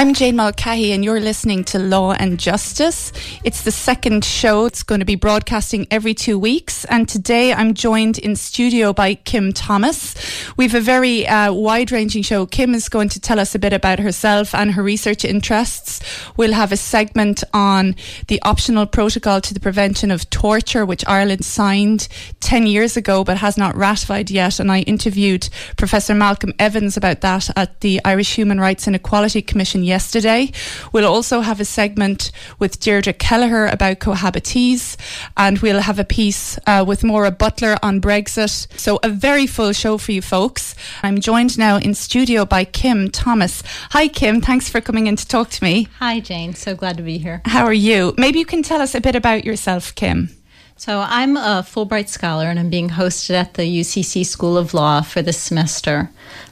I'm Jane Mulcahy, and you're listening to Law and Justice. It's the second show. It's going to be broadcasting every two weeks. And today I'm joined in studio by Kim Thomas. We have a very uh, wide ranging show. Kim is going to tell us a bit about herself and her research interests. We'll have a segment on the optional protocol to the prevention of torture, which Ireland signed 10 years ago but has not ratified yet. And I interviewed Professor Malcolm Evans about that at the Irish Human Rights and Equality Commission yesterday. We'll also have a segment with Deirdre Kelleher about cohabitees, and we'll have a piece uh, with Maura Butler on Brexit. So, a very full show for you folks. I'm joined now in studio by Kim Thomas. Hi, Kim. Thanks for coming in to talk to me. Hi, Jane. So glad to be here. How are you? Maybe you can tell us a bit about yourself, Kim. So, I'm a Fulbright scholar and I'm being hosted at the UCC School of Law for this semester.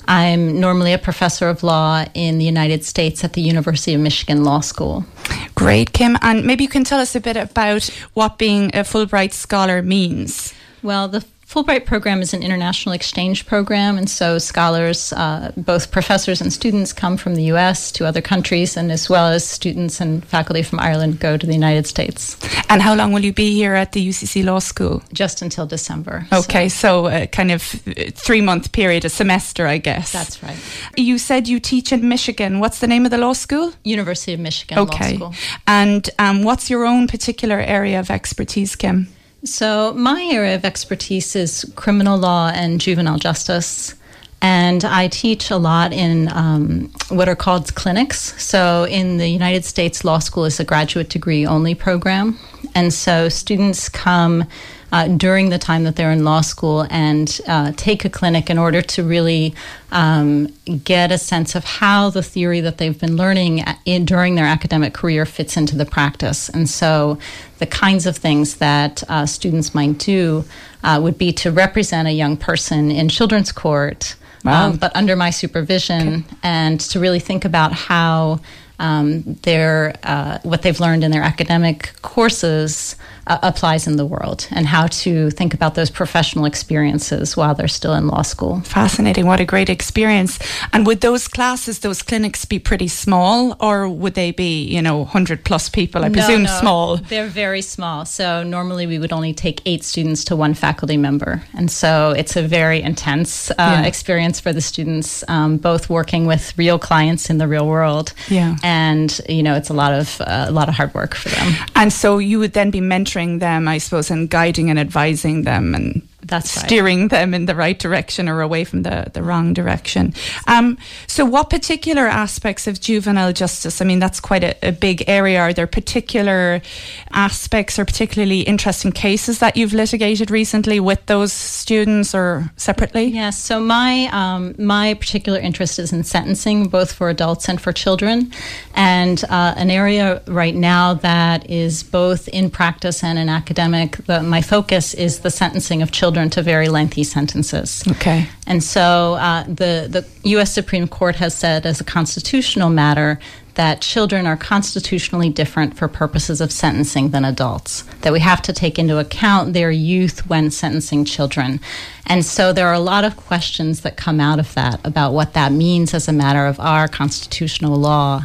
I'm normally a professor of law in the United States at the University of Michigan Law School. Great, Kim. And maybe you can tell us a bit about what being a Fulbright scholar means. Well, the Fulbright program is an international exchange program, and so scholars, uh, both professors and students, come from the U.S. to other countries, and as well as students and faculty from Ireland go to the United States. And how long will you be here at the UCC Law School? Just until December. Okay, so, so a kind of three month period, a semester, I guess. That's right. You said you teach in Michigan. What's the name of the law school? University of Michigan okay. Law School. And um, what's your own particular area of expertise, Kim? So, my area of expertise is criminal law and juvenile justice. And I teach a lot in um, what are called clinics. So, in the United States, law school is a graduate degree only program. And so, students come uh, during the time that they're in law school and uh, take a clinic in order to really um, get a sense of how the theory that they've been learning in, during their academic career fits into the practice. And so, the kinds of things that uh, students might do uh, would be to represent a young person in children's court. Wow. Um, but under my supervision, okay. and to really think about how um, their uh, what they've learned in their academic courses uh, applies in the world and how to think about those professional experiences while they're still in law school. Fascinating. What a great experience. And would those classes, those clinics be pretty small or would they be, you know, 100 plus people? I presume no, no, small. They're very small. So normally we would only take eight students to one faculty member. And so it's a very intense uh, yeah. experience for the students, um, both working with real clients in the real world. Yeah. And, you know, it's a lot of, uh, a lot of hard work for them. And so you would then be mentoring them, I suppose, and guiding and advising them and that's steering right. them in the right direction or away from the, the wrong direction. Um, so, what particular aspects of juvenile justice? I mean, that's quite a, a, big area. Are there particular aspects or particularly interesting cases that you've litigated recently with those students or separately? Yes. So, my um, my particular interest is in sentencing, both for adults and for children, and uh, an area right now that is both in practice and in academic. The, my focus is the sentencing of children children to very lengthy sentences. Okay. And so uh, the, the U.S. Supreme Court has said, as a constitutional matter, that children are constitutionally different for purposes of sentencing than adults, that we have to take into account their youth when sentencing children. And so there are a lot of questions that come out of that about what that means as a matter of our constitutional law.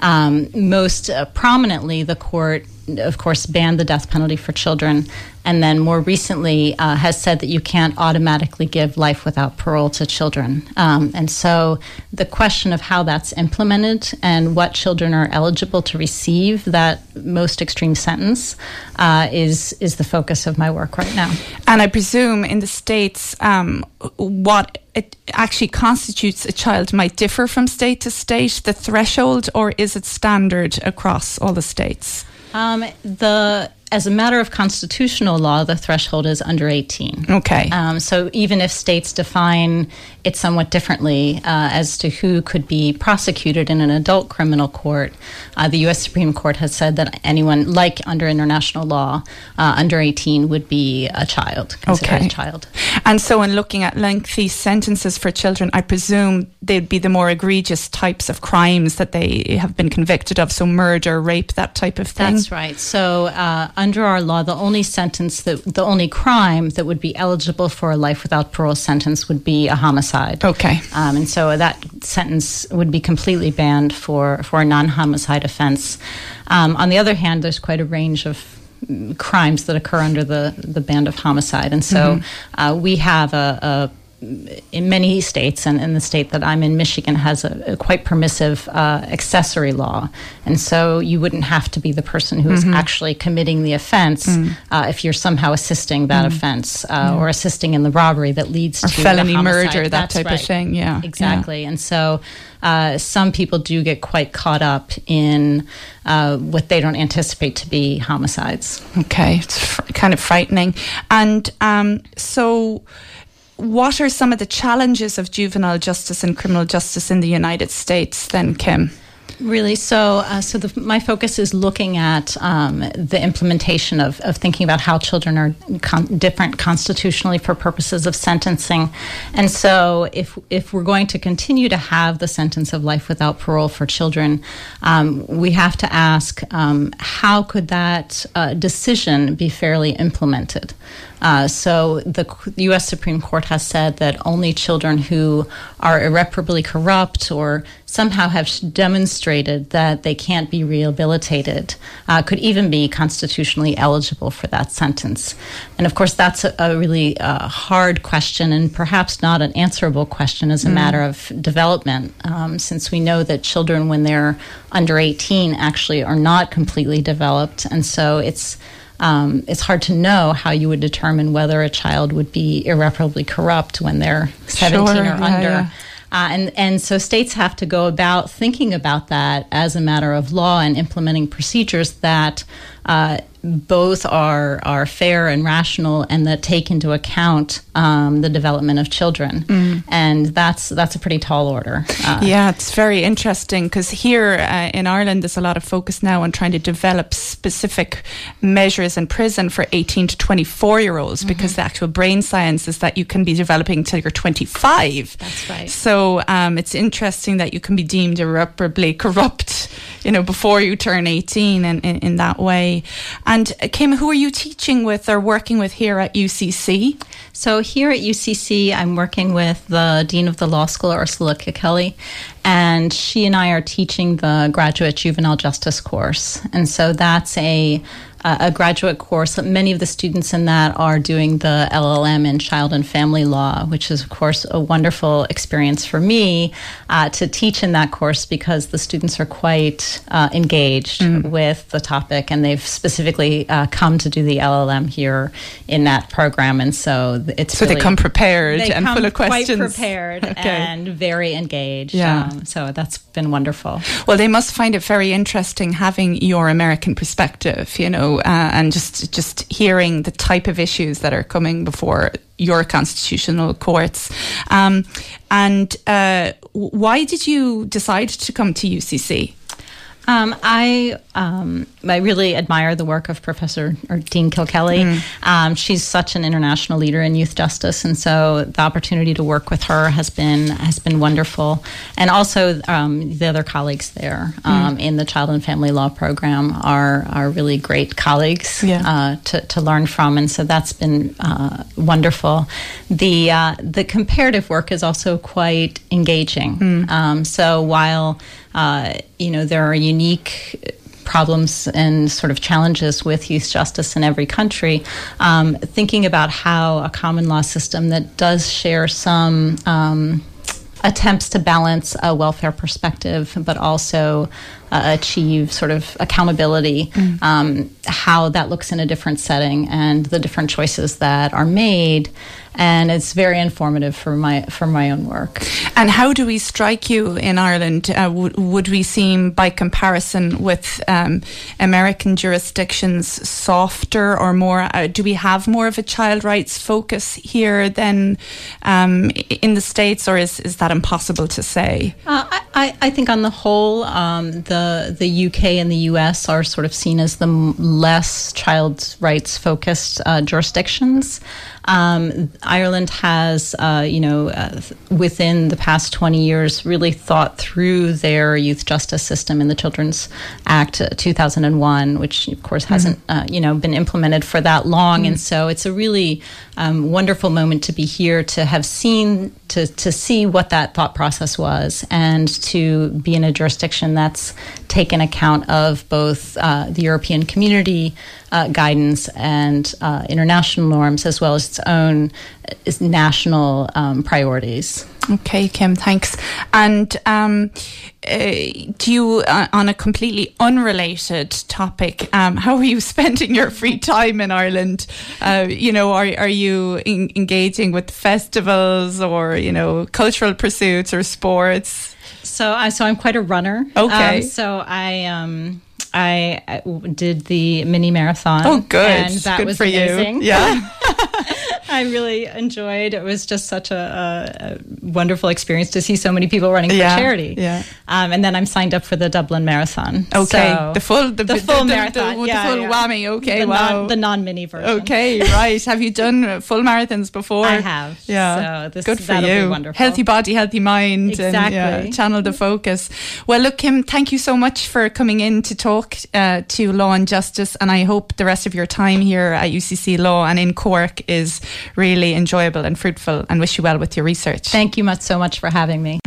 Um, most uh, prominently, the court, of course, banned the death penalty for children and then more recently uh, has said that you can't automatically give life without parole to children. Um, and so the question of how that's implemented and what children are eligible to receive that most extreme sentence uh, is is the focus of my work right now. And I presume in the states, um, what it actually constitutes a child might differ from state to state. The threshold, or is it standard across all the states? Um, the as a matter of constitutional law, the threshold is under 18. Okay. Um, so even if states define it somewhat differently uh, as to who could be prosecuted in an adult criminal court, uh, the U.S. Supreme Court has said that anyone, like under international law, uh, under 18 would be a child, considered okay. a child. And so, in looking at lengthy sentences for children, I presume they'd be the more egregious types of crimes that they have been convicted of, so murder, rape, that type of thing. That's right. So uh, under our law, the only sentence that the only crime that would be eligible for a life without parole sentence would be a homicide. Okay. Um, and so that sentence would be completely banned for, for a non homicide offense. Um, on the other hand, there's quite a range of crimes that occur under the, the band of homicide. And so mm-hmm. uh, we have a, a in many states, and in the state that I'm in, Michigan, has a, a quite permissive uh, accessory law, and so you wouldn't have to be the person who is mm-hmm. actually committing the offense mm. uh, if you're somehow assisting that mm. offense uh, yeah. or assisting in the robbery that leads or to felony murder, that That's type right. of thing. Yeah, exactly. Yeah. And so uh, some people do get quite caught up in uh, what they don't anticipate to be homicides. Okay, it's fr- kind of frightening, and um, so what are some of the challenges of juvenile justice and criminal justice in the United States, then, Kim? Really, so uh, so the, my focus is looking at um, the implementation of, of thinking about how children are con- different constitutionally for purposes of sentencing, and so if if we're going to continue to have the sentence of life without parole for children, um, we have to ask um, how could that uh, decision be fairly implemented. Uh, so the U.S. Supreme Court has said that only children who are irreparably corrupt or somehow have demonstrated that they can't be rehabilitated uh, could even be constitutionally eligible for that sentence. And of course, that's a, a really uh, hard question and perhaps not an answerable question as a mm. matter of development, um, since we know that children, when they're under 18, actually are not completely developed. And so it's um, it's hard to know how you would determine whether a child would be irreparably corrupt when they're 17 sure, or yeah, under. Yeah. Uh, and, and so states have to go about thinking about that as a matter of law and implementing procedures that uh, both are are fair and rational and that take into account um, the development of children. Mm. and that's that's a pretty tall order. Uh, yeah it's very interesting because here uh, in Ireland there's a lot of focus now on trying to develop specific measures in prison for 18 to 24 year olds mm-hmm. because the actual brain science is that you can be developing till you're 25 that's right. So um, it's interesting that you can be deemed irreparably corrupt you know before you turn 18 and in, in that way and uh, Kim, who are you teaching with or working with here at UCC? So here at UCC, I'm working with the Dean of the Law School, Ursula Kilkelly, and she and I are teaching the graduate juvenile justice course. And so that's a a graduate course. Many of the students in that are doing the LLM in child and family law, which is, of course, a wonderful experience for me uh, to teach in that course because the students are quite uh, engaged mm. with the topic and they've specifically uh, come to do the LLM here in that program. And so it's so really, they come prepared they and come full of questions. Quite prepared okay. and very engaged. Yeah. Um, so that's been wonderful. Well, they must find it very interesting having your American perspective, you know, uh, and just just hearing the type of issues that are coming before your constitutional courts. Um, and uh, why did you decide to come to UCC? Um, I um, I really admire the work of Professor or Dean Kilkelly. Mm. Um, she's such an international leader in youth justice, and so the opportunity to work with her has been has been wonderful. And also um, the other colleagues there mm. in the Child and Family Law program are are really great colleagues yeah. uh, to to learn from, and so that's been uh, wonderful. The uh, the comparative work is also quite engaging. Mm. so while uh, you know there are unique problems and sort of challenges with youth justice in every country, um, thinking about how a common law system that does share some um, attempts to balance a welfare perspective, but also uh, achieve sort of accountability, mm. um, how that looks in a different setting, and the different choices that are made and it's very informative for my for my own work. And how do we strike you in Ireland? Uh, would, would we seem, by comparison with um, American jurisdictions, softer or more? Uh, do we have more of a child rights focus here than um, in the states, or is is that impossible to say? Uh, I, I think on the whole, um, the the UK and the US are sort of seen as the less child rights focused uh, jurisdictions. Um, Ireland has, uh, you know, uh, within the past 20 years, really thought through their youth justice system in the Children's Act uh, 2001, which of course hasn't, mm-hmm. Uh, you know, been implemented for that long. Mm-hmm. And so it's a really um, wonderful moment to be here to have seen to, to see what that thought process was and to be in a jurisdiction that's taken account of both uh, the European community uh, guidance and uh, international norms as well as its own uh, national um, priorities. Okay, Kim, thanks. And um, uh, do you, uh, on a completely unrelated topic, um, how are you spending your free time in Ireland? Uh, you know, are are you in, engaging with festivals or you know cultural pursuits or sports? So I so I'm quite a runner. Okay. Um, so I um I did the mini marathon. Oh, good. And that good was for amazing. you. Yeah. I really enjoyed. It was just such a, a, a, wonderful experience to see so many people running yeah, for charity. Yeah. Um, and then I'm signed up for the Dublin Marathon. Okay. So the full the, the full the, marathon. The, the, yeah, full yeah. whammy. Okay. The wow. Non, the non mini version. Okay. Right. have you done full marathons before? I have. Yeah. So this, good for you. Healthy body, healthy mind. Exactly. And, yeah, channel the focus. Well, look, Kim. Thank you so much for coming in to talk uh, to Law and Justice, and I hope the rest of your time here at UCC Law and in Cork is really enjoyable and fruitful and wish you well with your research. Thank you much so much for having me.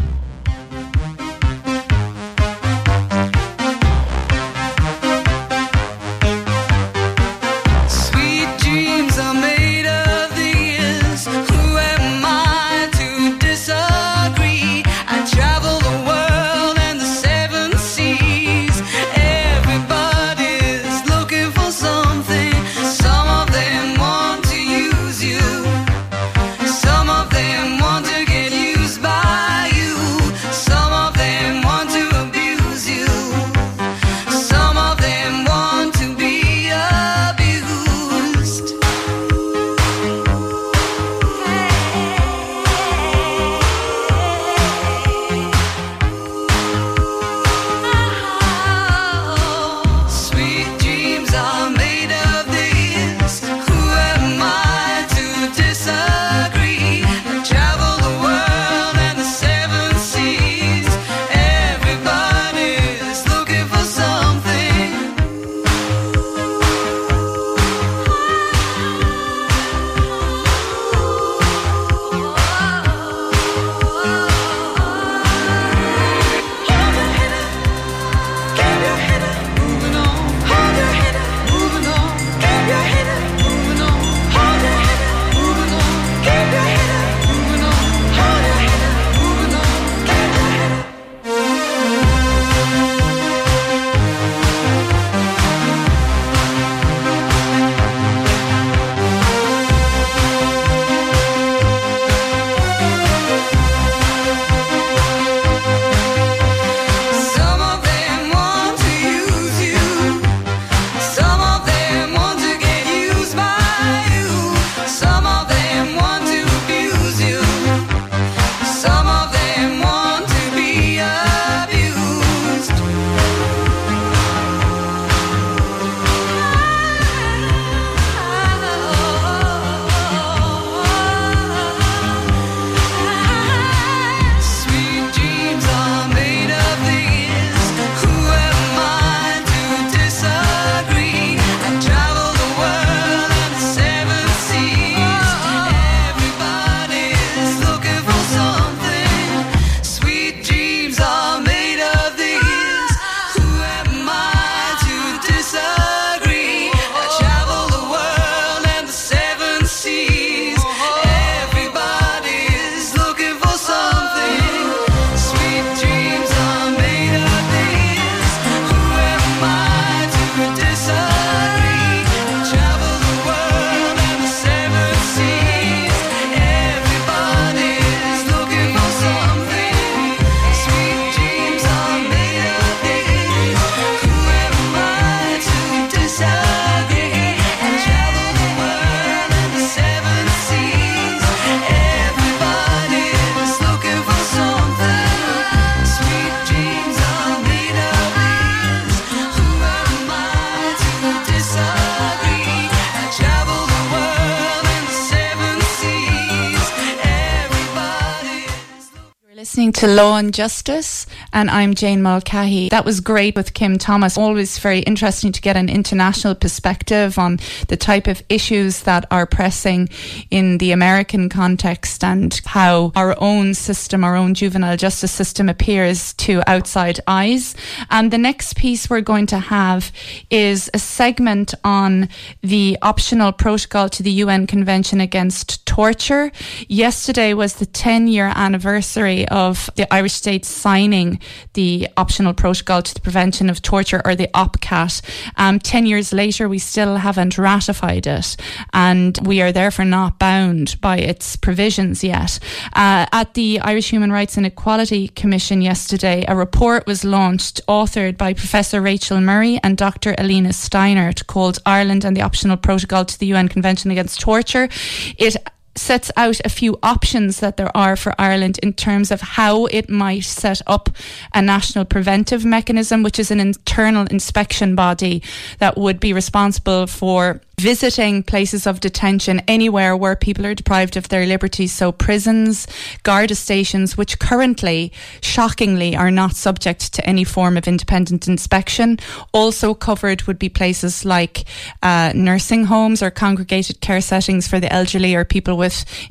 And Justice, and I'm Jane Mulcahy. That was great with Kim Thomas. Always very interesting to get an international perspective on the type of issues that are pressing in the American context and how our own system, our own juvenile justice system, appears to outside eyes. And the next piece we're going to have is a segment on the optional protocol to the UN Convention Against Torture. Yesterday was the 10 year anniversary of the Irish state signing the optional protocol to the prevention of torture or the OPCAT. Um, 10 years later, we still haven't ratified it and we are therefore not bound by its provisions yet. Uh, at the Irish Human Rights and Equality Commission yesterday, a report was launched authored by Professor Rachel Murray and Dr. Elina Steinerte called Ireland and the Optional Protocol to the UN Convention Against Torture. It sets out a few options that there are for Ireland in terms of how it might set up a national preventive mechanism, which is an internal inspection body that would be responsible for visiting places of detention anywhere where people are deprived of their liberty. So prisons, Garda stations, which currently, shockingly, are not subject to any form of independent inspection. Also covered would be places like uh, nursing homes or congregated care settings for the elderly or people with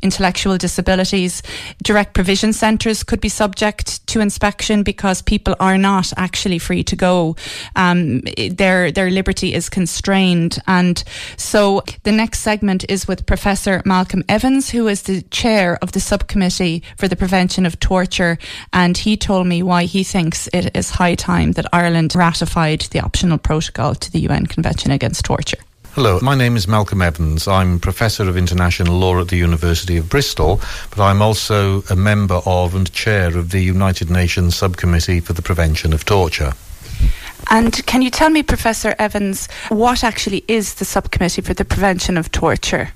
intellectual disabilities. Direct provision centres could be subject to inspection because people are not actually free to go. Um, their their liberty is constrained and so the next segment is with Professor Malcolm Evans, who is the chair of the subcommittee for the prevention of torture. And he told me why he thinks it is high time that Ireland ratified the optional protocol to the UN Convention Against Torture. Hello, my name is Malcolm Evans. I'm Professor of International Law at the University of Bristol, but I'm also a member of and chair of the United Nations Subcommittee for the Prevention of Torture. And can you tell me, Professor Evans, what actually is the Subcommittee for the Prevention of Torture?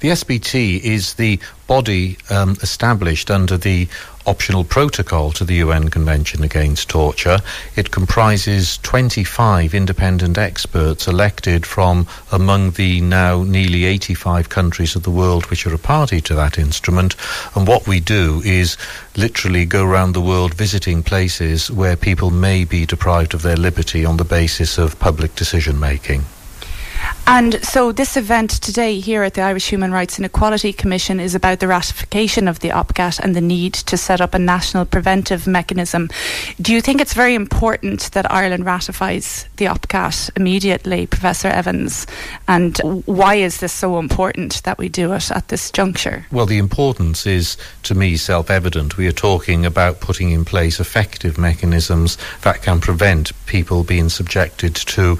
The SPT is the body um, established under the optional protocol to the UN Convention Against Torture. It comprises 25 independent experts elected from among the now nearly 85 countries of the world which are a party to that instrument. And what we do is literally go around the world visiting places where people may be deprived of their liberty on the basis of public decision making. And so, this event today here at the Irish Human Rights and Equality Commission is about the ratification of the OPCAT and the need to set up a national preventive mechanism. Do you think it's very important that Ireland ratifies the OPCAT immediately, Professor Evans? And why is this so important that we do it at this juncture? Well, the importance is, to me, self evident. We are talking about putting in place effective mechanisms that can prevent people being subjected to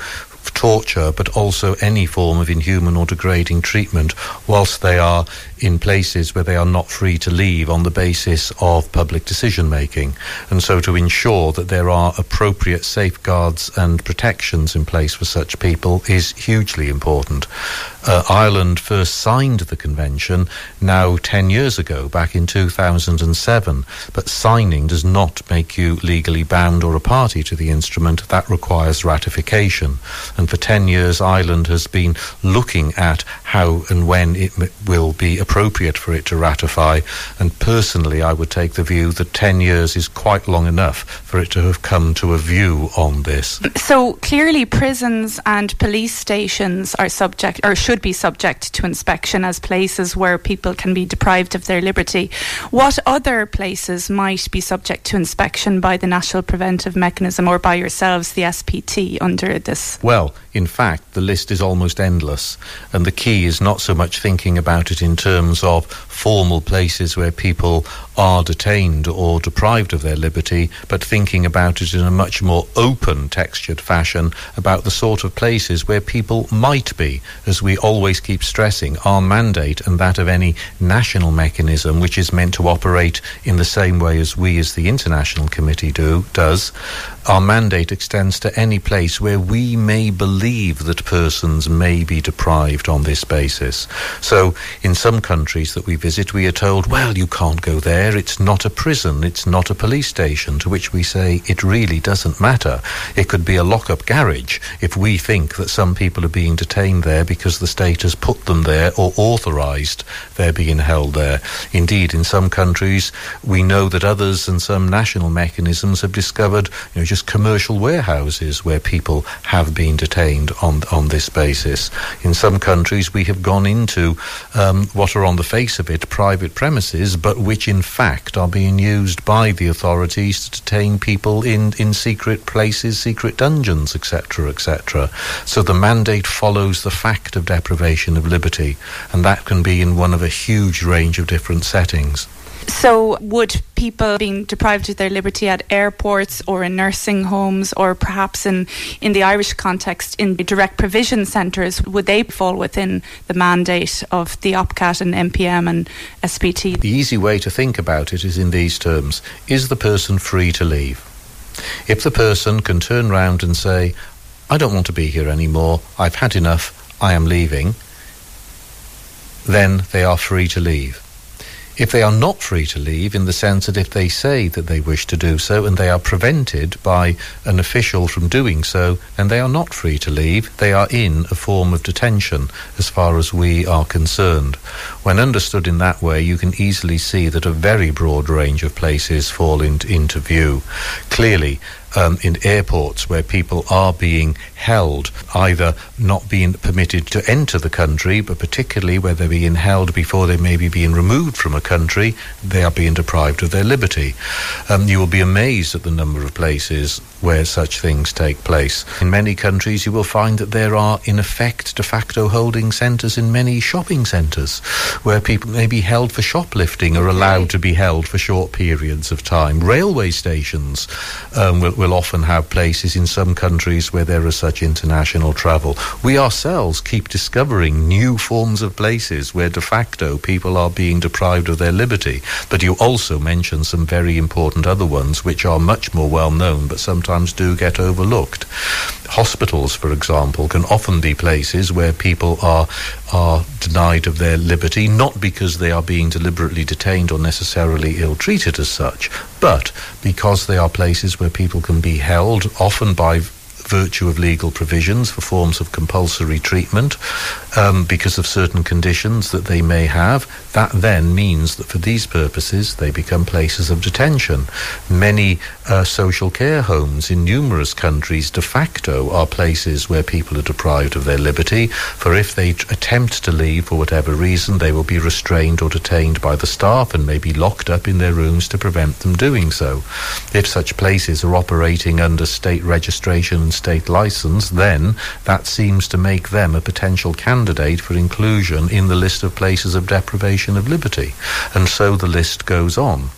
torture, but also any form of inhuman or degrading treatment whilst they are in places where they are not free to leave on the basis of public decision making. And so to ensure that there are appropriate safeguards and protections in place for such people is hugely important. Uh, Ireland first signed the convention now 10 years ago, back in 2007, but signing does not make you legally bound or a party to the instrument. That requires ratification. And for 10 years, Ireland has been looking at how and when it m- will be appropriate for it to ratify. And personally, I would take the view that 10 years is quite long enough for it to have come to a view on this. So clearly, prisons and police stations are subject, or should be subject to inspection as places where people can be deprived of their liberty. What other places might be subject to inspection by the National Preventive Mechanism or by yourselves, the SPT, under this? Well, in fact, the list is almost endless. And the key is not so much thinking about it in terms of formal places where people are detained or deprived of their liberty, but thinking about it in a much more open textured fashion about the sort of places where people might be. As we always keep stressing, our mandate and that of any national mechanism which is meant to operate in the same way as we as the International Committee do does, our mandate extends to any place where we may believe that persons may be deprived on this basis. So in some countries that we visit, we are told, well, you can't go there. It's not a prison. It's not a police station. To which we say, it really doesn't matter. It could be a lock-up garage if we think that some people are being detained there because the state has put them there or authorised their being held there. Indeed, in some countries, we know that others and some national mechanisms have discovered, you know, just commercial warehouses where people have been detained on on this basis. In some countries, we have gone into um, what are on the face of it private premises, but which in fact are being used by the authorities to detain people in, in secret places, secret dungeons, etc., etc. So the mandate follows the fact of deprivation of liberty, and that can be in one of a huge range of different settings. So, would people being deprived of their liberty at airports or in nursing homes, or perhaps in, in the Irish context, in direct provision centres, would they fall within the mandate of the OPCAT and NPM and SPT? The easy way to think about it is in these terms Is the person free to leave? If the person can turn round and say, I don't want to be here anymore, I've had enough, I am leaving, then they are free to leave. If they are not free to leave, in the sense that if they say that they wish to do so and they are prevented by an official from doing so, then they are not free to leave. They are in a form of detention as far as we are concerned. When understood in that way, you can easily see that a very broad range of places fall in, into view. Clearly, um, in airports where people are being held, either not being permitted to enter the country, but particularly where they're being held before they may be being removed from a country, they are being deprived of their liberty. Um, you will be amazed at the number of places where such things take place. In many countries, you will find that there are, in effect, de facto holding centres in many shopping centres where people may be held for shoplifting or allowed to be held for short periods of time. Railway stations um, will, will often have places in some countries where there is such international travel. We ourselves keep discovering new forms of places where de facto people are being deprived of their liberty. But you also mention some very important other ones which are much more well known but sometimes sometimes do get overlooked. Hospitals, for example, can often be places where people are are denied of their liberty, not because they are being deliberately detained or necessarily ill treated as such, but because they are places where people can be held, often by virtue of legal provisions for forms of compulsory treatment um, because of certain conditions that they may have. That then means that for these purposes they become places of detention. Many uh, social care homes in numerous countries de facto are places where people are deprived of their liberty, for if they t- attempt to leave for whatever reason, they will be restrained or detained by the staff and may be locked up in their rooms to prevent them doing so. If such places are operating under state registration state license, then that seems to make them a potential candidate for inclusion in the list of places of deprivation of liberty. And so the list goes on.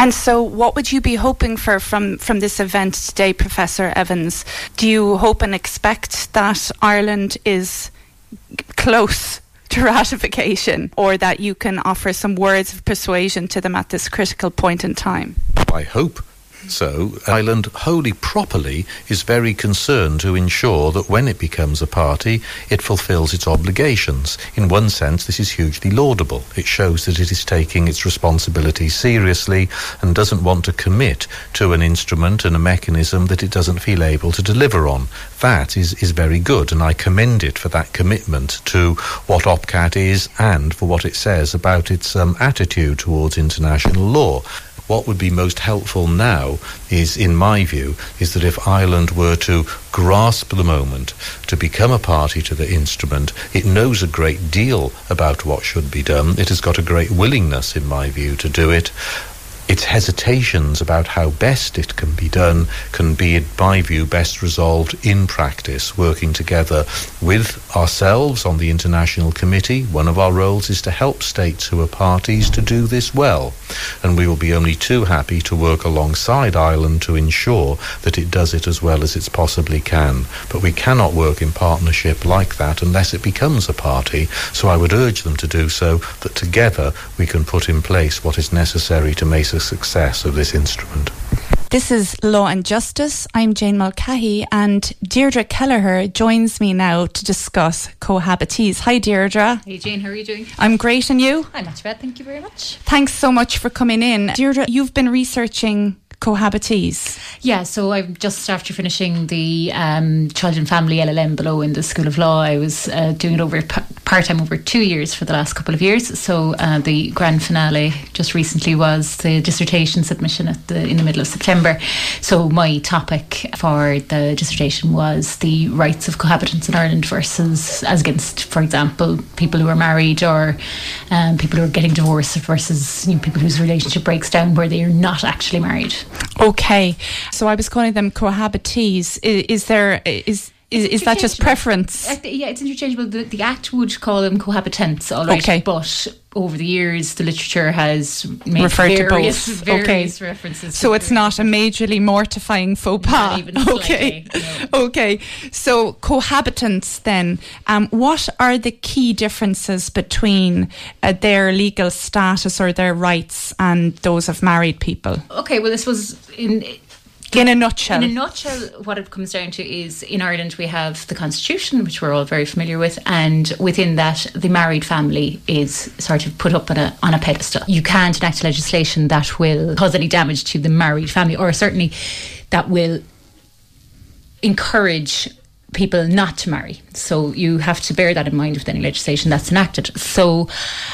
And so, what would you be hoping for from, from this event today, Professor Evans? Do you hope and expect that Ireland is close to ratification or that you can offer some words of persuasion to them at this critical point in time? I hope so, Ireland wholly properly is very concerned to ensure that when it becomes a party, it fulfills its obligations. In one sense, this is hugely laudable. It shows that it is taking its responsibilities seriously and doesn't want to commit to an instrument and a mechanism that it doesn't feel able to deliver on. That is, is very good, and I commend it for that commitment to what OPCAT is and for what it says about its um, attitude towards international law what would be most helpful now is, in my view, is that if Ireland were to grasp the moment to become a party to the instrument, it knows a great deal about what should be done. It has got a great willingness, in my view, to do it its hesitations about how best it can be done can be, in my view, best resolved in practice, working together with ourselves on the International Committee. One of our roles is to help states who are parties to do this well. And we will be only too happy to work alongside Ireland to ensure that it does it as well as it possibly can. But we cannot work in partnership like that unless it becomes a party. So I would urge them to do so, that together we can put in place what is necessary to make a success of this instrument. This is Law and Justice. I'm Jane Mulcahy, and Deirdre Kelleher joins me now to discuss cohabitees. Hi, Deirdre. Hey, Jane, how are you doing? I'm great, and you? I'm not too bad, thank you very much. Thanks so much for coming in. Deirdre, you've been researching cohabitees. Yeah, so I'm just after finishing the um, Child and Family LLM below in the School of Law. I was uh, doing it over part time over two years for the last couple of years. So uh, the grand finale just recently was the dissertation submission at the in the middle of September. So my topic for the dissertation was the rights of cohabitants in Ireland versus as against, for example, people who are married or um, people who are getting divorced versus you know, people whose relationship breaks down where they are not actually married. Okay, so I was calling them cohabitees. Is, is there is is, is that just preference? Yeah, it's interchangeable. The, the, Act would call them cohabitants, all right. Okay. But over the years, the literature has made referred various, to both. Various okay. references. So it's not a majorly mortifying faux pas. okay. no. Okay. So cohabitants, then, um, what are the key differences between uh, their legal status or their rights and those of married people? Okay. Well, this was in in a nutshell. In a nutshell, what it comes down to is in Ireland we have the Constitution, which we're all very familiar with, and within that, the married family is sort of put up on a, on a pedestal. You can't enact legislation that will cause any damage to the married family, or certainly that will encourage people not to marry. So you have to bear that in mind with any legislation that's enacted. So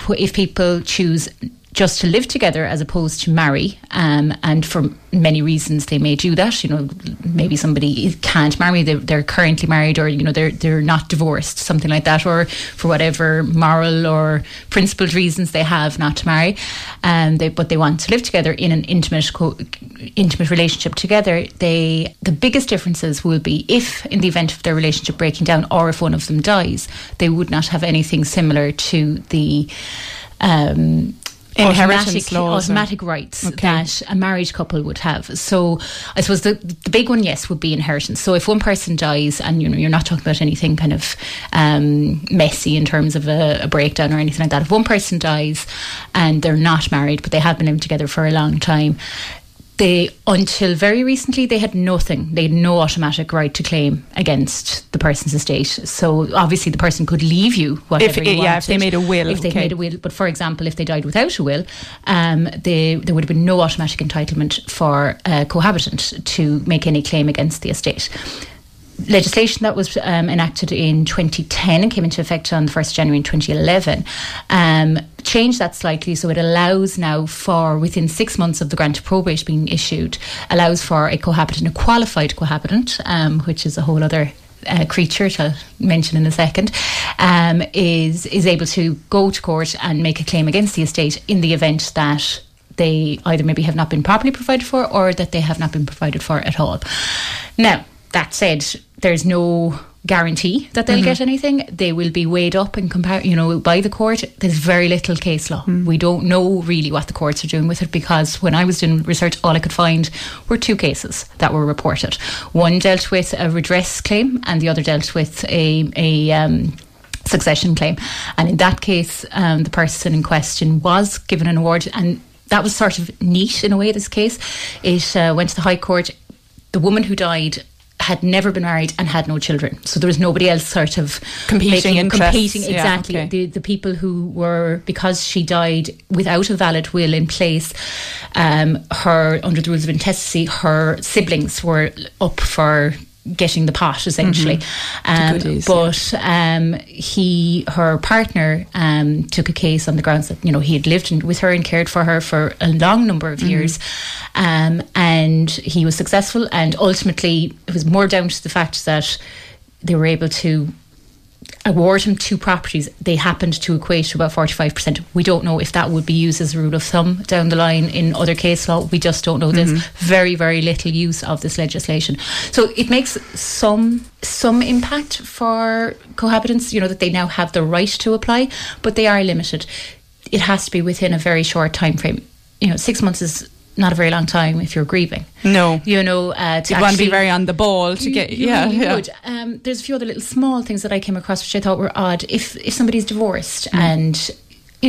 if people choose just to live together as opposed to marry. Um, and for many reasons, they may do that. You know, maybe somebody can't marry; they're, currently married, or you know, they're they're not divorced, something like that, or for whatever moral or principled reasons they have not to marry, um, they but they want to live together in an intimate co- intimate relationship together. They the biggest differences will be if, in the event of their relationship breaking down, or if one of them dies, they would not have anything similar to the um, inheritance laws automatic or? rights okay. that a married couple would have. So I suppose the, the big one, yes, would be inheritance. So if one person dies, and you know you're not talking about anything kind of um, messy in terms of a, a, breakdown or anything like that. If one person dies and they're not married, but they have been living together for a long time, they until very recently they had nothing. They had no automatic right to claim against the person's estate. So obviously the person could leave you whatever if, you yeah if they made a will if they okay. made a will. But for example if they died without a will um, they, there would have been no automatic entitlement for a cohabitant to make any claim against the estate legislation that was um, enacted in 2010 and came into effect on the 1st January in 2011 um, changed that slightly so it allows now for within six months of the grant of probate being issued allows for a cohabitant a qualified cohabitant um, which is a whole other uh, creature, which I'll mention in a second, um, is is able to go to court and make a claim against the estate in the event that they either maybe have not been properly provided for or that they have not been provided for at all. Now, that said, there's no guarantee that they'll mm-hmm. get anything. They will be weighed up and compare, you know, by the court. There's very little case law. Mm. We don't know really what the courts are doing with it because when I was doing research, all I could find were two cases that were reported. One dealt with a redress claim, and the other dealt with a a um, succession claim. And in that case, um, the person in question was given an award and. That was sort of neat in a way. This case, it uh, went to the High Court. The woman who died had never been married and had no children. So there was nobody else sort of competing making, competing exactly. Yeah, okay. The the people who were because she died without a valid will in place, um, her under the rules of intestacy, her siblings were up for getting the pot essentially. Mm-hmm. Um, but um, he, her partner, um, took a case on the grounds that you know he had lived in, with her and cared for her for a long number of mm-hmm. years, um, and he was successful. And ultimately, it was more down to the fact that they were able to award him two properties, they happened to equate to about 45%. We don't know if that would be used as a rule of thumb down the line in other case law. We just don't know. There's mm-hmm. very, very little use of this legislation. So it makes some some impact for cohabitants, you know, that they now have the right to apply, but they are limited. It has to be within a very short time frame. You know, six months is not a very long time if you're grieving. No, you know, uh, you want to be very on the ball to get. You, yeah, you yeah. Um, there's a few other little small things that I came across which I thought were odd. If if somebody's divorced mm. and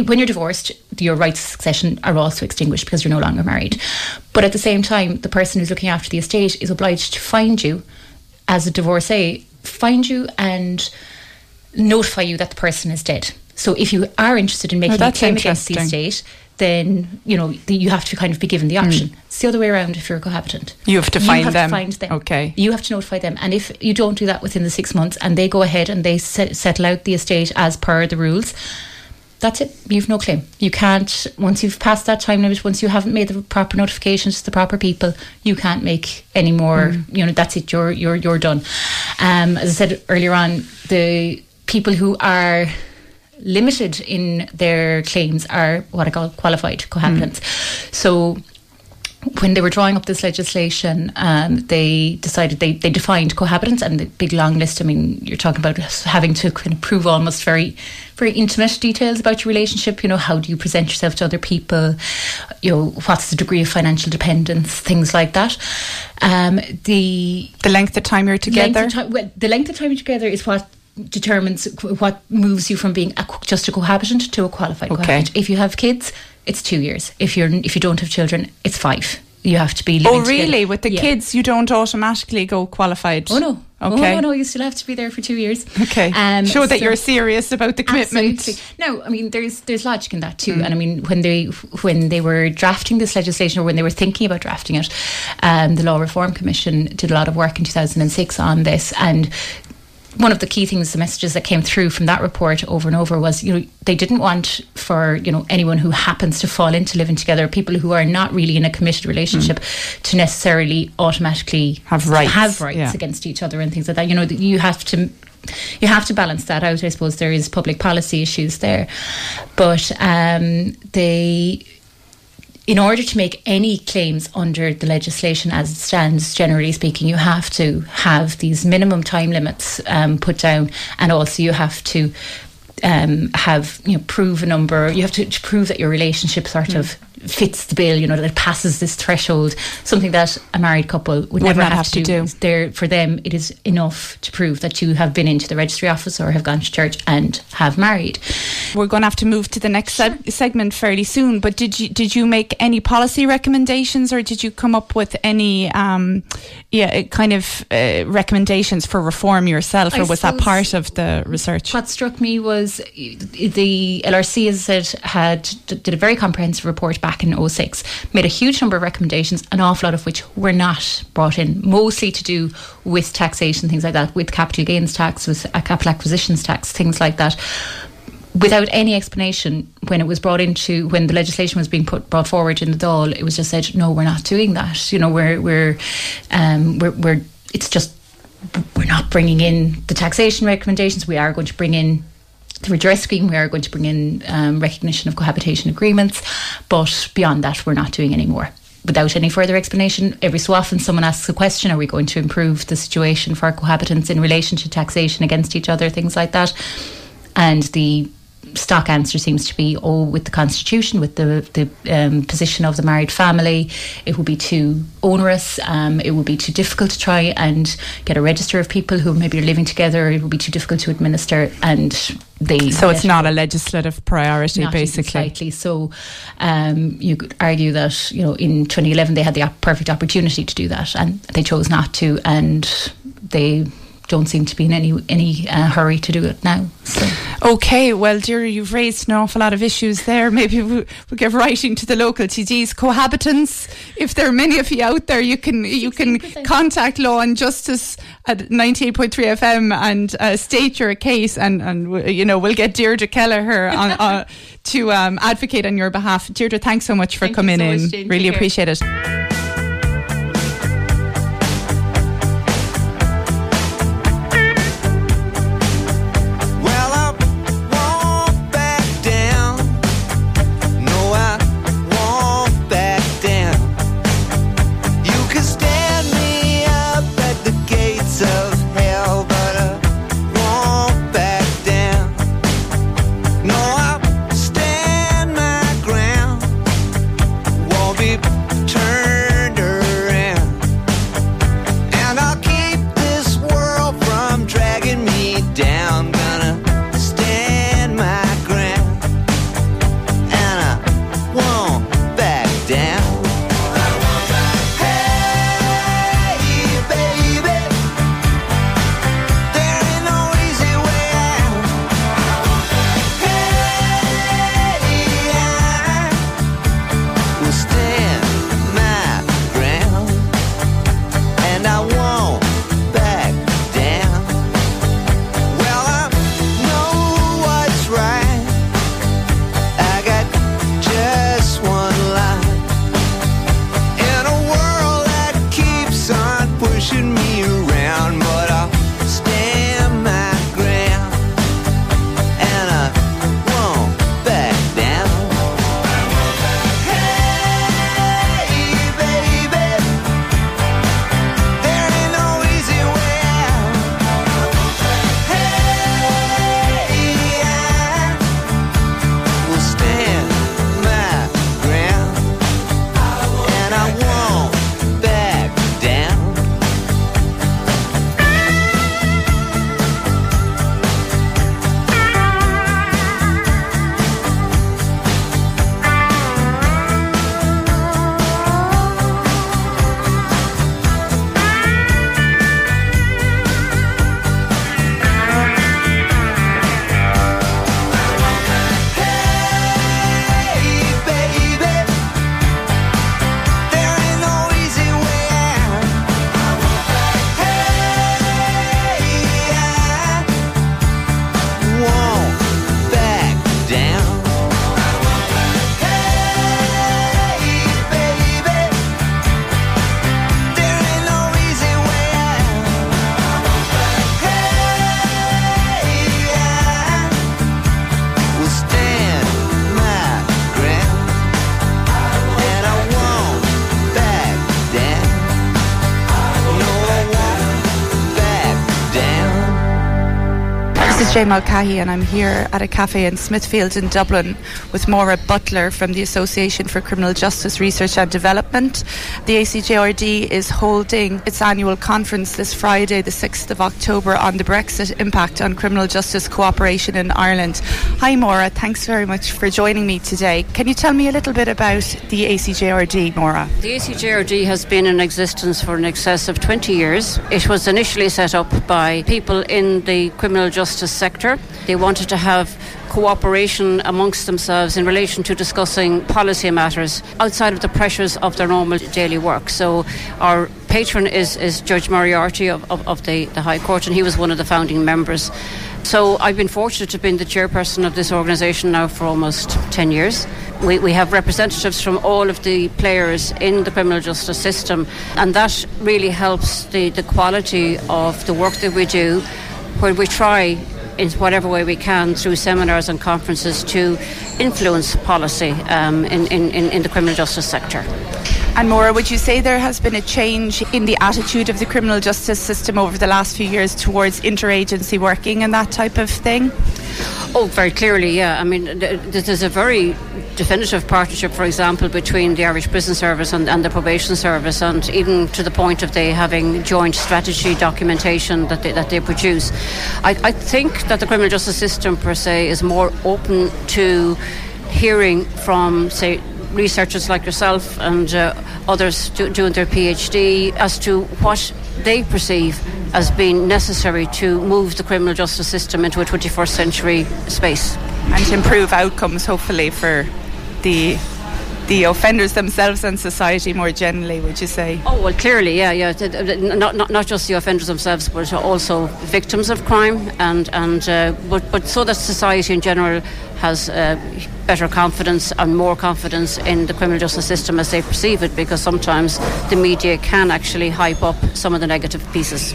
when you're divorced, your rights of succession are also extinguished because you're no longer married. But at the same time, the person who's looking after the estate is obliged to find you as a divorcee, find you and notify you that the person is dead. So if you are interested in making Oh, a claim against the estate, then you know the, you have to kind of be given the Hmm. option. It's the other way around if you're a cohabitant. You have to find have them. To find them. Okay. You have to notify them, and if you don't do that within the six months, and they go ahead and they set, settle out the estate as per the rules, that's it. You've no claim. You can't once you've passed that time limit. Once you haven't made the proper notifications to the proper people, you can't make any more. Mm. You know that's it. You're you're you're done. Um, as I said earlier on, the people who are limited in their claims are what I call qualified cohabitants. So when they were drawing up this legislation, um, they decided they, they defined cohabitants and the big long list. I mean, you're talking about having to kind of prove almost very, very intimate details about your relationship. You know, how do you present yourself to other people? You know, what's the degree of financial dependence? Things like that. Um, the The length of time you're together. Length time, well, the length of time you're together is what determines what moves you from being a, just a cohabitant to a qualified Okay. cohabitant. If you have kids, it's two years. If you're if you don't have children, it's five. You have to be living Oh, really? together. With the Yeah. kids, you don't automatically go qualified. Oh no. Okay. Oh no, no, you still have to be there for two years. Okay. Um, Show that so- you're serious about the commitment. Absolutely. No, I mean there's there's logic in that too. Mm. And I mean when they when they were drafting this legislation or when they were thinking about drafting it, um, the Law Reform Commission did a lot of work in 2006 on this and one of the key things, the messages that came through from that report over and over was, you know, they didn't want for you know anyone who happens to fall into living together, people who are not really in a committed relationship, to necessarily automatically Mm. Have rights, have rights yeah. against each other and things like that. You know, that you have to you have to balance that out. I suppose there is public policy issues there, but um, they. In order to make any claims under the legislation as it stands, generally speaking, you have to have these minimum time limits um, put down, and also you have to um, have you know prove a number. You have to, to prove that your relationship sort Hmm. of fits the bill. You know that it passes this threshold. Something that a married couple would, never have, have to to do. There for them, it is enough to prove that you have been into the registry office or have gone to church and have married. We're going to have to move to the next seg- segment fairly soon. But did you did you make any policy recommendations, or did you come up with any, um, yeah, kind of uh, recommendations for reform yourself, I or was that part of the research? What struck me was the LRC, as I said, had did a very comprehensive report back in 06, made a huge number of recommendations, an awful lot of which were not brought in, mostly to do with taxation, things like that, with capital gains tax, with a capital acquisitions tax, things like that. Without any explanation, when it was brought into when the legislation was being put brought forward in the Dáil, it was just said, "No, we're not doing that. You know, we're we're um, we're, we're it's just we're not bringing in the taxation recommendations. We are going to bring in the redress scheme. We are going to bring in um, recognition of cohabitation agreements, but beyond that, we're not doing any more. Without any further explanation, every so often someone asks a question: Are we going to improve the situation for our cohabitants in relation to taxation against each other, things like that? And the stock answer seems to be, oh, with the constitution, with the the um, position of the married family, it would be too onerous. Um, it would be too difficult to try and get a register of people who maybe are living together. It would be too difficult to administer, and they. so it's not a legislative priority, not basically. slightly. So um, you could argue that you know in 2011 they had the perfect opportunity to do that, and they chose not to, and they don't seem to be in any any uh, hurry to do it now. So. Okay, well, dear, you've raised an awful lot of issues there. Maybe we'll, we'll get writing to the local TDs, cohabitants. If there are many of you out there, you can you can 16%. contact Law and Justice at ninety eight point three FM and uh, state your case, and and you know we'll get Deirdre Kelleher on, uh, to um, advocate on your behalf. Deirdre, thanks so much for Thank coming so in. much, really appreciate it. Jay Mulcahy, and I'm here at a cafe in Smithfield in Dublin with Maura Butler from the Association for Criminal Justice Research and Development. The ACJRD is holding its annual conference this Friday, the 6th of October, on the Brexit impact on criminal justice cooperation in Ireland. Hi, Maura. Thanks very much for joining me today. Can you tell me a little bit about the ACJRD, Maura? The ACJRD has been in existence for in excess of 20 years. It was initially set up by people in the criminal justice sector. They wanted to have cooperation amongst themselves in relation to discussing policy matters outside of the pressures of their normal daily work. So our patron is, is Judge Moriarty of, of, of the, the High Court, and he was one of the founding members. So I've been fortunate to have been the chairperson of this organisation now for almost 10 years. We, we have representatives from all of the players in the criminal justice system, and that really helps the, the quality of the work that we do, where we try in whatever way we can through seminars and conferences to influence policy um, in, in, in the criminal justice sector. And Maura, would you say there has been a change in the attitude of the criminal justice system over the last few years towards interagency working and that type of thing? Oh, very clearly, yeah. I mean, there's a very definitive partnership, for example, between the Irish Prison Service and, and, the Probation Service, and even to the point of they having joint strategy documentation that they, that they produce. I, I think that the criminal justice system, per se, is more open to hearing from, say, researchers like yourself and uh, others do, doing their PhD as to what they perceive as being necessary to move the criminal justice system into a 21st century space. And to improve outcomes, hopefully, for the the offenders themselves and society more generally, would you say? Oh, well, clearly, yeah, yeah. Not, not, not just the offenders themselves, but also victims of crime, and, and uh, but, but so that society in general has uh, better confidence and more confidence in the criminal justice system as they perceive it, because sometimes the media can actually hype up some of the negative pieces.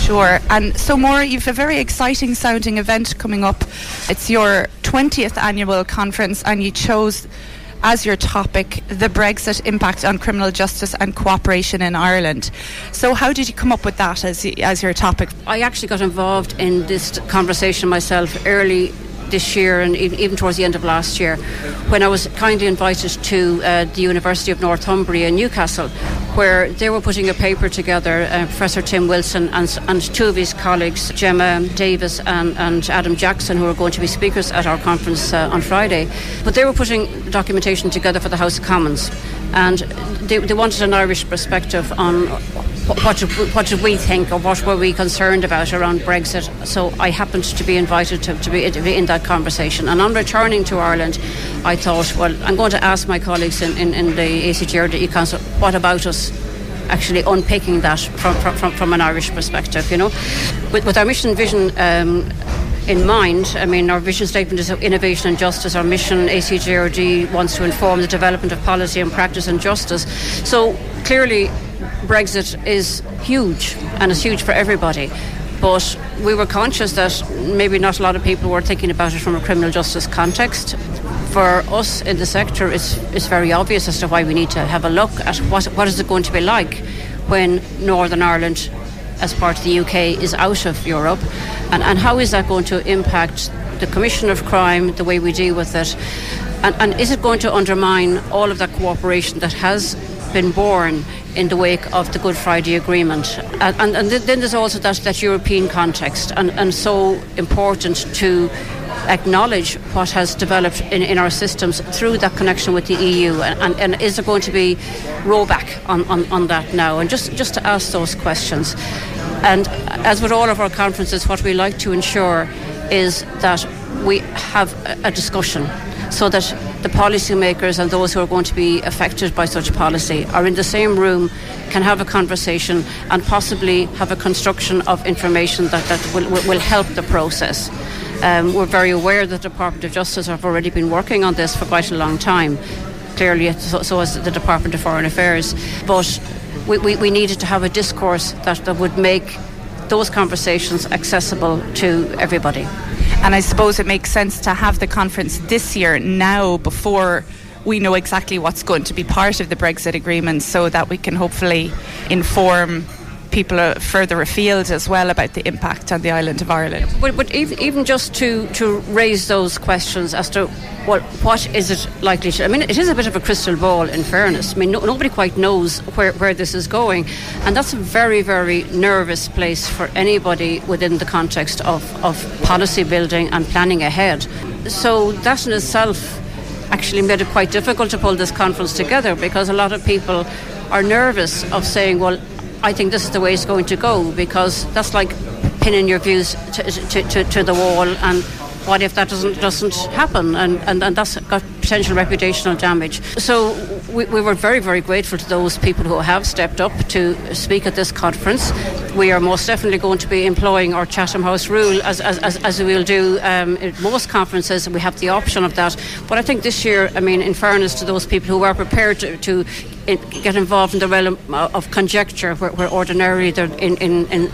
Sure. And so, Maura, you've a very exciting sounding event coming up. It's your 20th annual conference, and you chose as your topic the Brexit impact on criminal justice and cooperation in Ireland. So, how did you come up with that as, as your topic? I actually got involved in this conversation myself early this year and even towards the end of last year when I was kindly invited to uh, the University of Northumbria in Newcastle where they were putting a paper together, uh, Professor Tim Wilson and, and, two of his colleagues, Gemma Davis and, and, Adam Jackson, who are going to be speakers at our conference uh, on Friday. But they were putting documentation together for the House of Commons and they, they wanted an Irish perspective on what did, what did we think or what were we concerned about around Brexit? So I happened to be invited to, to, be, in that conversation. And on returning to Ireland, I thought, well, I'm going to ask my colleagues in, in, in the ACJRD Council, what about us? Actually, unpicking that from, from, from an Irish perspective, you know. With, with our mission vision um, in mind. I mean, our vision statement is innovation and justice. Our mission, ACJRD, wants to inform the development of policy and practice and justice. So clearly, Brexit is huge and it's huge for everybody. But we were conscious that maybe not a lot of people were thinking about it from a criminal justice context. For us in the sector, it's, it's very obvious as to why we need to have a look at what, what is it going to be like when Northern Ireland, as part of the UK, is out of Europe, and, and how is that going to impact the commission of crime, the way we deal with it, and, and is it going to undermine all of that cooperation that has been born in the wake of the Good Friday Agreement. And, and, and then there's also that, that European context, and, and so important to acknowledge what has developed in, in our systems through that connection with the EU and, and, and is there going to be rollback on, on, on that now? And just, just to ask those questions. And as with all of our conferences what we like to ensure is that we have a, a discussion so that the policymakers and those who are going to be affected by such policy are in the same room, can have a conversation, and possibly have a construction of information that, that will, will help the process. Um, we're very aware that the Department of Justice have already been working on this for quite a long time. Clearly, so, so has the Department of Foreign Affairs. But we, we, we needed to have a discourse that, that would make those conversations accessible to everybody. And I suppose it makes sense to have the conference this year now before we know exactly what's going to be part of the Brexit agreement so that we can hopefully inform people are further afield as well about the impact on the island of Ireland. But, but even, just to, to raise those questions as to what what is it likely to? I mean, it is a bit of a crystal ball. In fairness, I mean, no, nobody quite knows where, where this is going, and that's a very very nervous place for anybody within the context of, of policy building and planning ahead. So that in itself actually made it quite difficult to pull this conference together because a lot of people are nervous of saying, well, I think this is the way it's going to go because that's like pinning your views to, to, to, to the wall and what if that doesn't doesn't happen? And, and, and that's got potential reputational damage so we, we were very very grateful to those people who have stepped up to speak at this conference we are most definitely going to be employing our Chatham House rule as, as, as, as we'll do um, at most conferences we have the option of that but I think this year I mean in fairness to those people who are prepared to, to get involved in the realm of conjecture where, where ordinarily they're in, in, in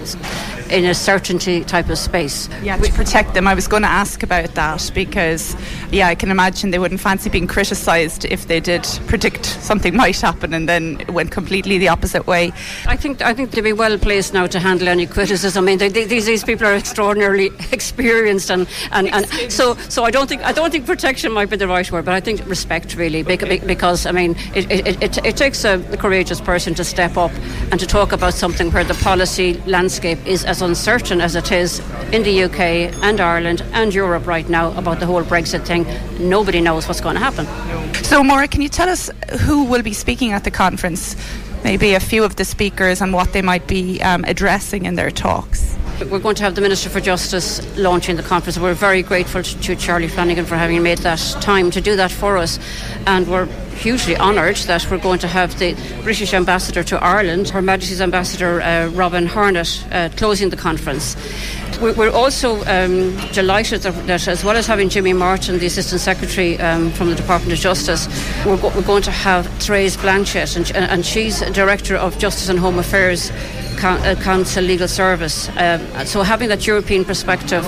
in a certainty type of space. Yeah, to protect them. I was going to ask about that because, yeah, I can imagine they wouldn't fancy being criticised if they did predict something might happen and then it went completely the opposite way. I think I think they'd be well placed now to handle any criticism. I mean, they, they, these these people are extraordinarily experienced, and, and, and so so I don't think I don't think protection might be the right word, but I think respect really because I mean it it, it, it takes a, a courageous person to step up and to talk about something where the policy landscape is as uncertain as it is in the UK and Ireland and Europe right now about the whole Brexit thing. Nobody knows what's going to happen. So, Maura, can you tell us who will be speaking at the conference? Maybe a few of the speakers and what they might be um, addressing in their talks. We're going to have the Minister for Justice launching the conference. We're very grateful to Charlie Flanagan for having made that time to do that for us. And we're hugely honoured that we're going to have the British Ambassador to Ireland, Her Majesty's Ambassador uh, Robin Barnett, uh, closing the conference. We're also um, delighted that, as well as having Jimmy Martin, the Assistant Secretary um, from the Department of Justice, we're, go- we're going to have Therese Blanchet, and, and, she's Director of Justice and Home Affairs uh, Council Legal Service. Um, so having that European perspective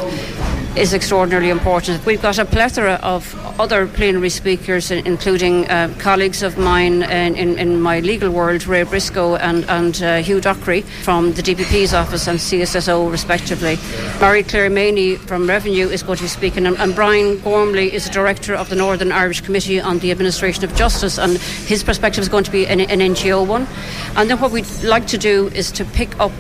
is extraordinarily important. We've got a plethora of other plenary speakers, including uh, colleagues of mine in, in, in, my legal world, Ray Briscoe and, and uh, Hugh Dockery from the DPP's office and CSSO, respectively. Mary Claire Maney from Revenue is going to be speaking, and, and Brian Gormally is the director of the Northern Irish Committee on the Administration of Justice, and his perspective is going to be an, an NGO one. And then what we'd like to do is to pick up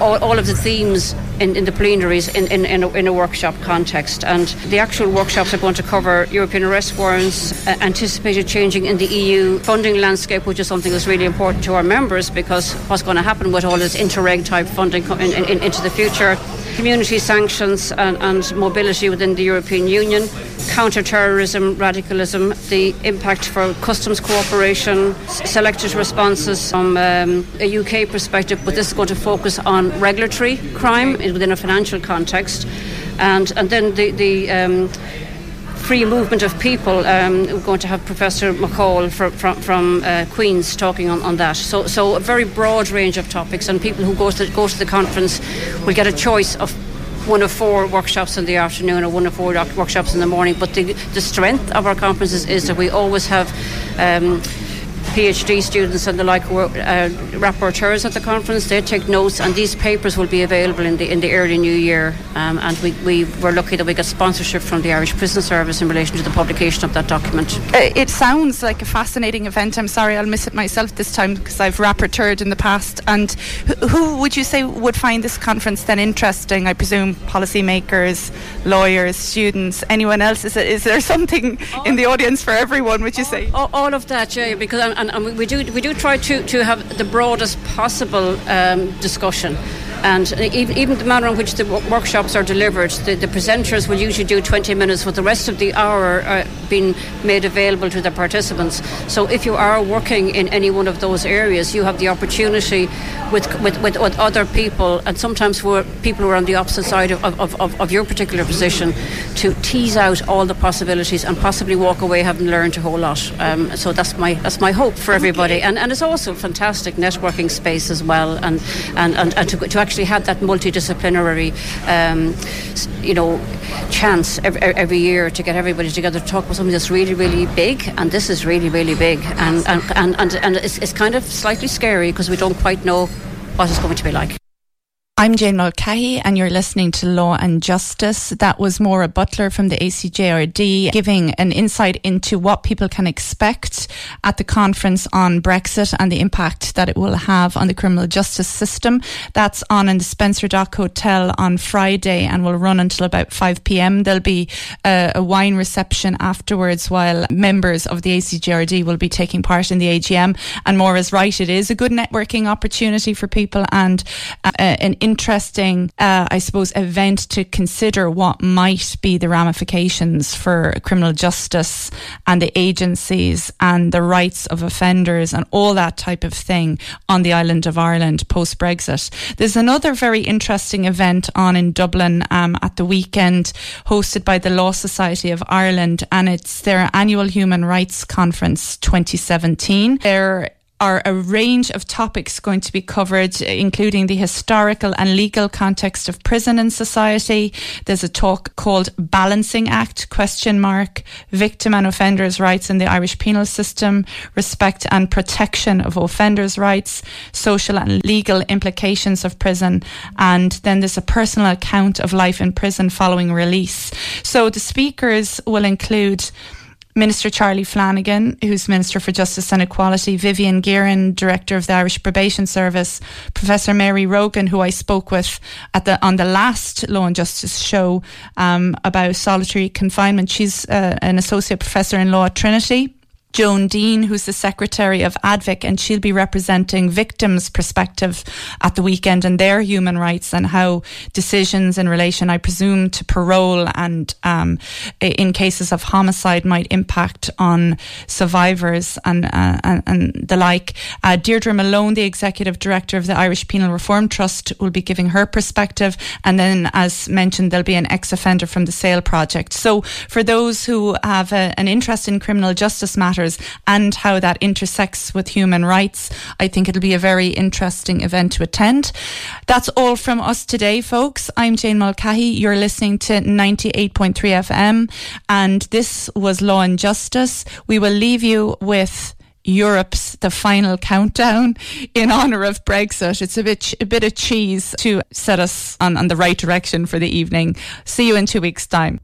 all, all of the themes in, in the plenaries in, in, in, a, in, a, workshop context. And the actual workshops are going to cover European arrest warrants, uh, anticipated changing in the EU funding landscape, which is something that's really important to our members because what's going to happen with all this interreg type funding in, into the future, community sanctions and, and mobility within the European Union, counter-terrorism, radicalism, the impact for customs cooperation, selected responses from um, a UK perspective, but this is going to focus on regulatory crime within a financial context, and and then the the. Um, free movement of people. Um, we're going to have Professor McCall from, from, from uh, Queen's talking on, on that. So, so a very broad range of topics, and people who go to the, go to the conference will get a choice of one of four workshops in the afternoon or one of four workshops in the morning. But the, the strength of our conferences is that we always have. Um, PhD students and the like were uh, rapporteurs at the conference. They take notes, and these papers will be available in the in the early new year. Um, and we, we were lucky that we got sponsorship from the Irish Prison Service in relation to the publication of that document. Uh, it sounds like a fascinating event. I'm sorry I'll miss it myself this time because I've rapporteured in the past. And who, who would you say would find this conference then interesting? I presume policymakers, lawyers, students, anyone else. Is, it, is there something in the audience for everyone? Would you say all, all of that? Yeah, because and, and, we do we do try to, to have the broadest possible um, discussion. And even, even the manner in which the workshops are delivered, the, the presenters will usually do 20 minutes, with the rest of the hour uh, being made available to the participants. So if you are working in any one of those areas, you have the opportunity with, with, with, with other people, and sometimes for people who are on the opposite side of, of, of, of your particular position, to tease out all the possibilities and possibly walk away having learned a whole lot. Um, so that's my that's my hope for everybody, and, and it's also a fantastic networking space as well, and and, and, and to, to actually have that multidisciplinary, um, you know, chance every, every, year to get everybody together to talk about something that's really really big, and this is really really big, and and and and, and it's, it's kind of slightly scary because we don't quite know what it's going to be like. I'm Jane Mulcahy, and you're listening to Law and Justice. That was Maura Butler from the ACJRD giving an insight into what people can expect at the conference on Brexit and the impact that it will have on the criminal justice system. That's on in the Spencer Dock Hotel on Friday and will run until about 5 pm. There'll be a, a wine reception afterwards while members of the ACJRD will be taking part in the AGM. And Maura's right, it is a good networking opportunity for people and uh, an interesting, uh, I suppose, event to consider what might be the ramifications for criminal justice and the agencies and the rights of offenders and all that type of thing on the island of Ireland post Brexit. There's another very interesting event on in Dublin um, at the weekend, hosted by the Law Society of Ireland, and it's their annual Human Rights Conference 2017. There are a range of topics going to be covered, including the historical and legal context of prison in society. There's a talk called Balancing Act, question mark, victim and offenders' rights in the Irish penal system, respect and protection of offenders' rights, social and legal implications of prison. And then there's a personal account of life in prison following release. So the speakers will include Minister Charlie Flanagan, who's Minister for Justice and Equality, Vivian Geiran, Director of the Irish Probation Service, Professor Mary Rogan, who I spoke with at the on the last Law and Justice show um, about solitary confinement. She's uh, an associate professor in law at Trinity. Joan Deane, who's the Secretary of ADVIC, and she'll be representing victims' perspective at the weekend and their human rights and how decisions in relation, I presume, to parole and um, in cases of homicide might impact on survivors and, uh, and, and, the like. Uh, Deirdre Malone, the Executive Director of the Irish Penal Reform Trust, will be giving her perspective. And then, as mentioned, there'll be an ex offender from the SAIL project. So, for those who have a, an interest in criminal justice and how that intersects with human rights. I think it'll be a very interesting event to attend. That's all from us today, folks. I'm Jane Mulcahy. You're listening to 98.3 FM, and this was Law and Justice. We will leave you with Europe's the final countdown in honor of Brexit. It's a bit a bit of cheese to set us on, on the right direction for the evening. See you in two weeks' time.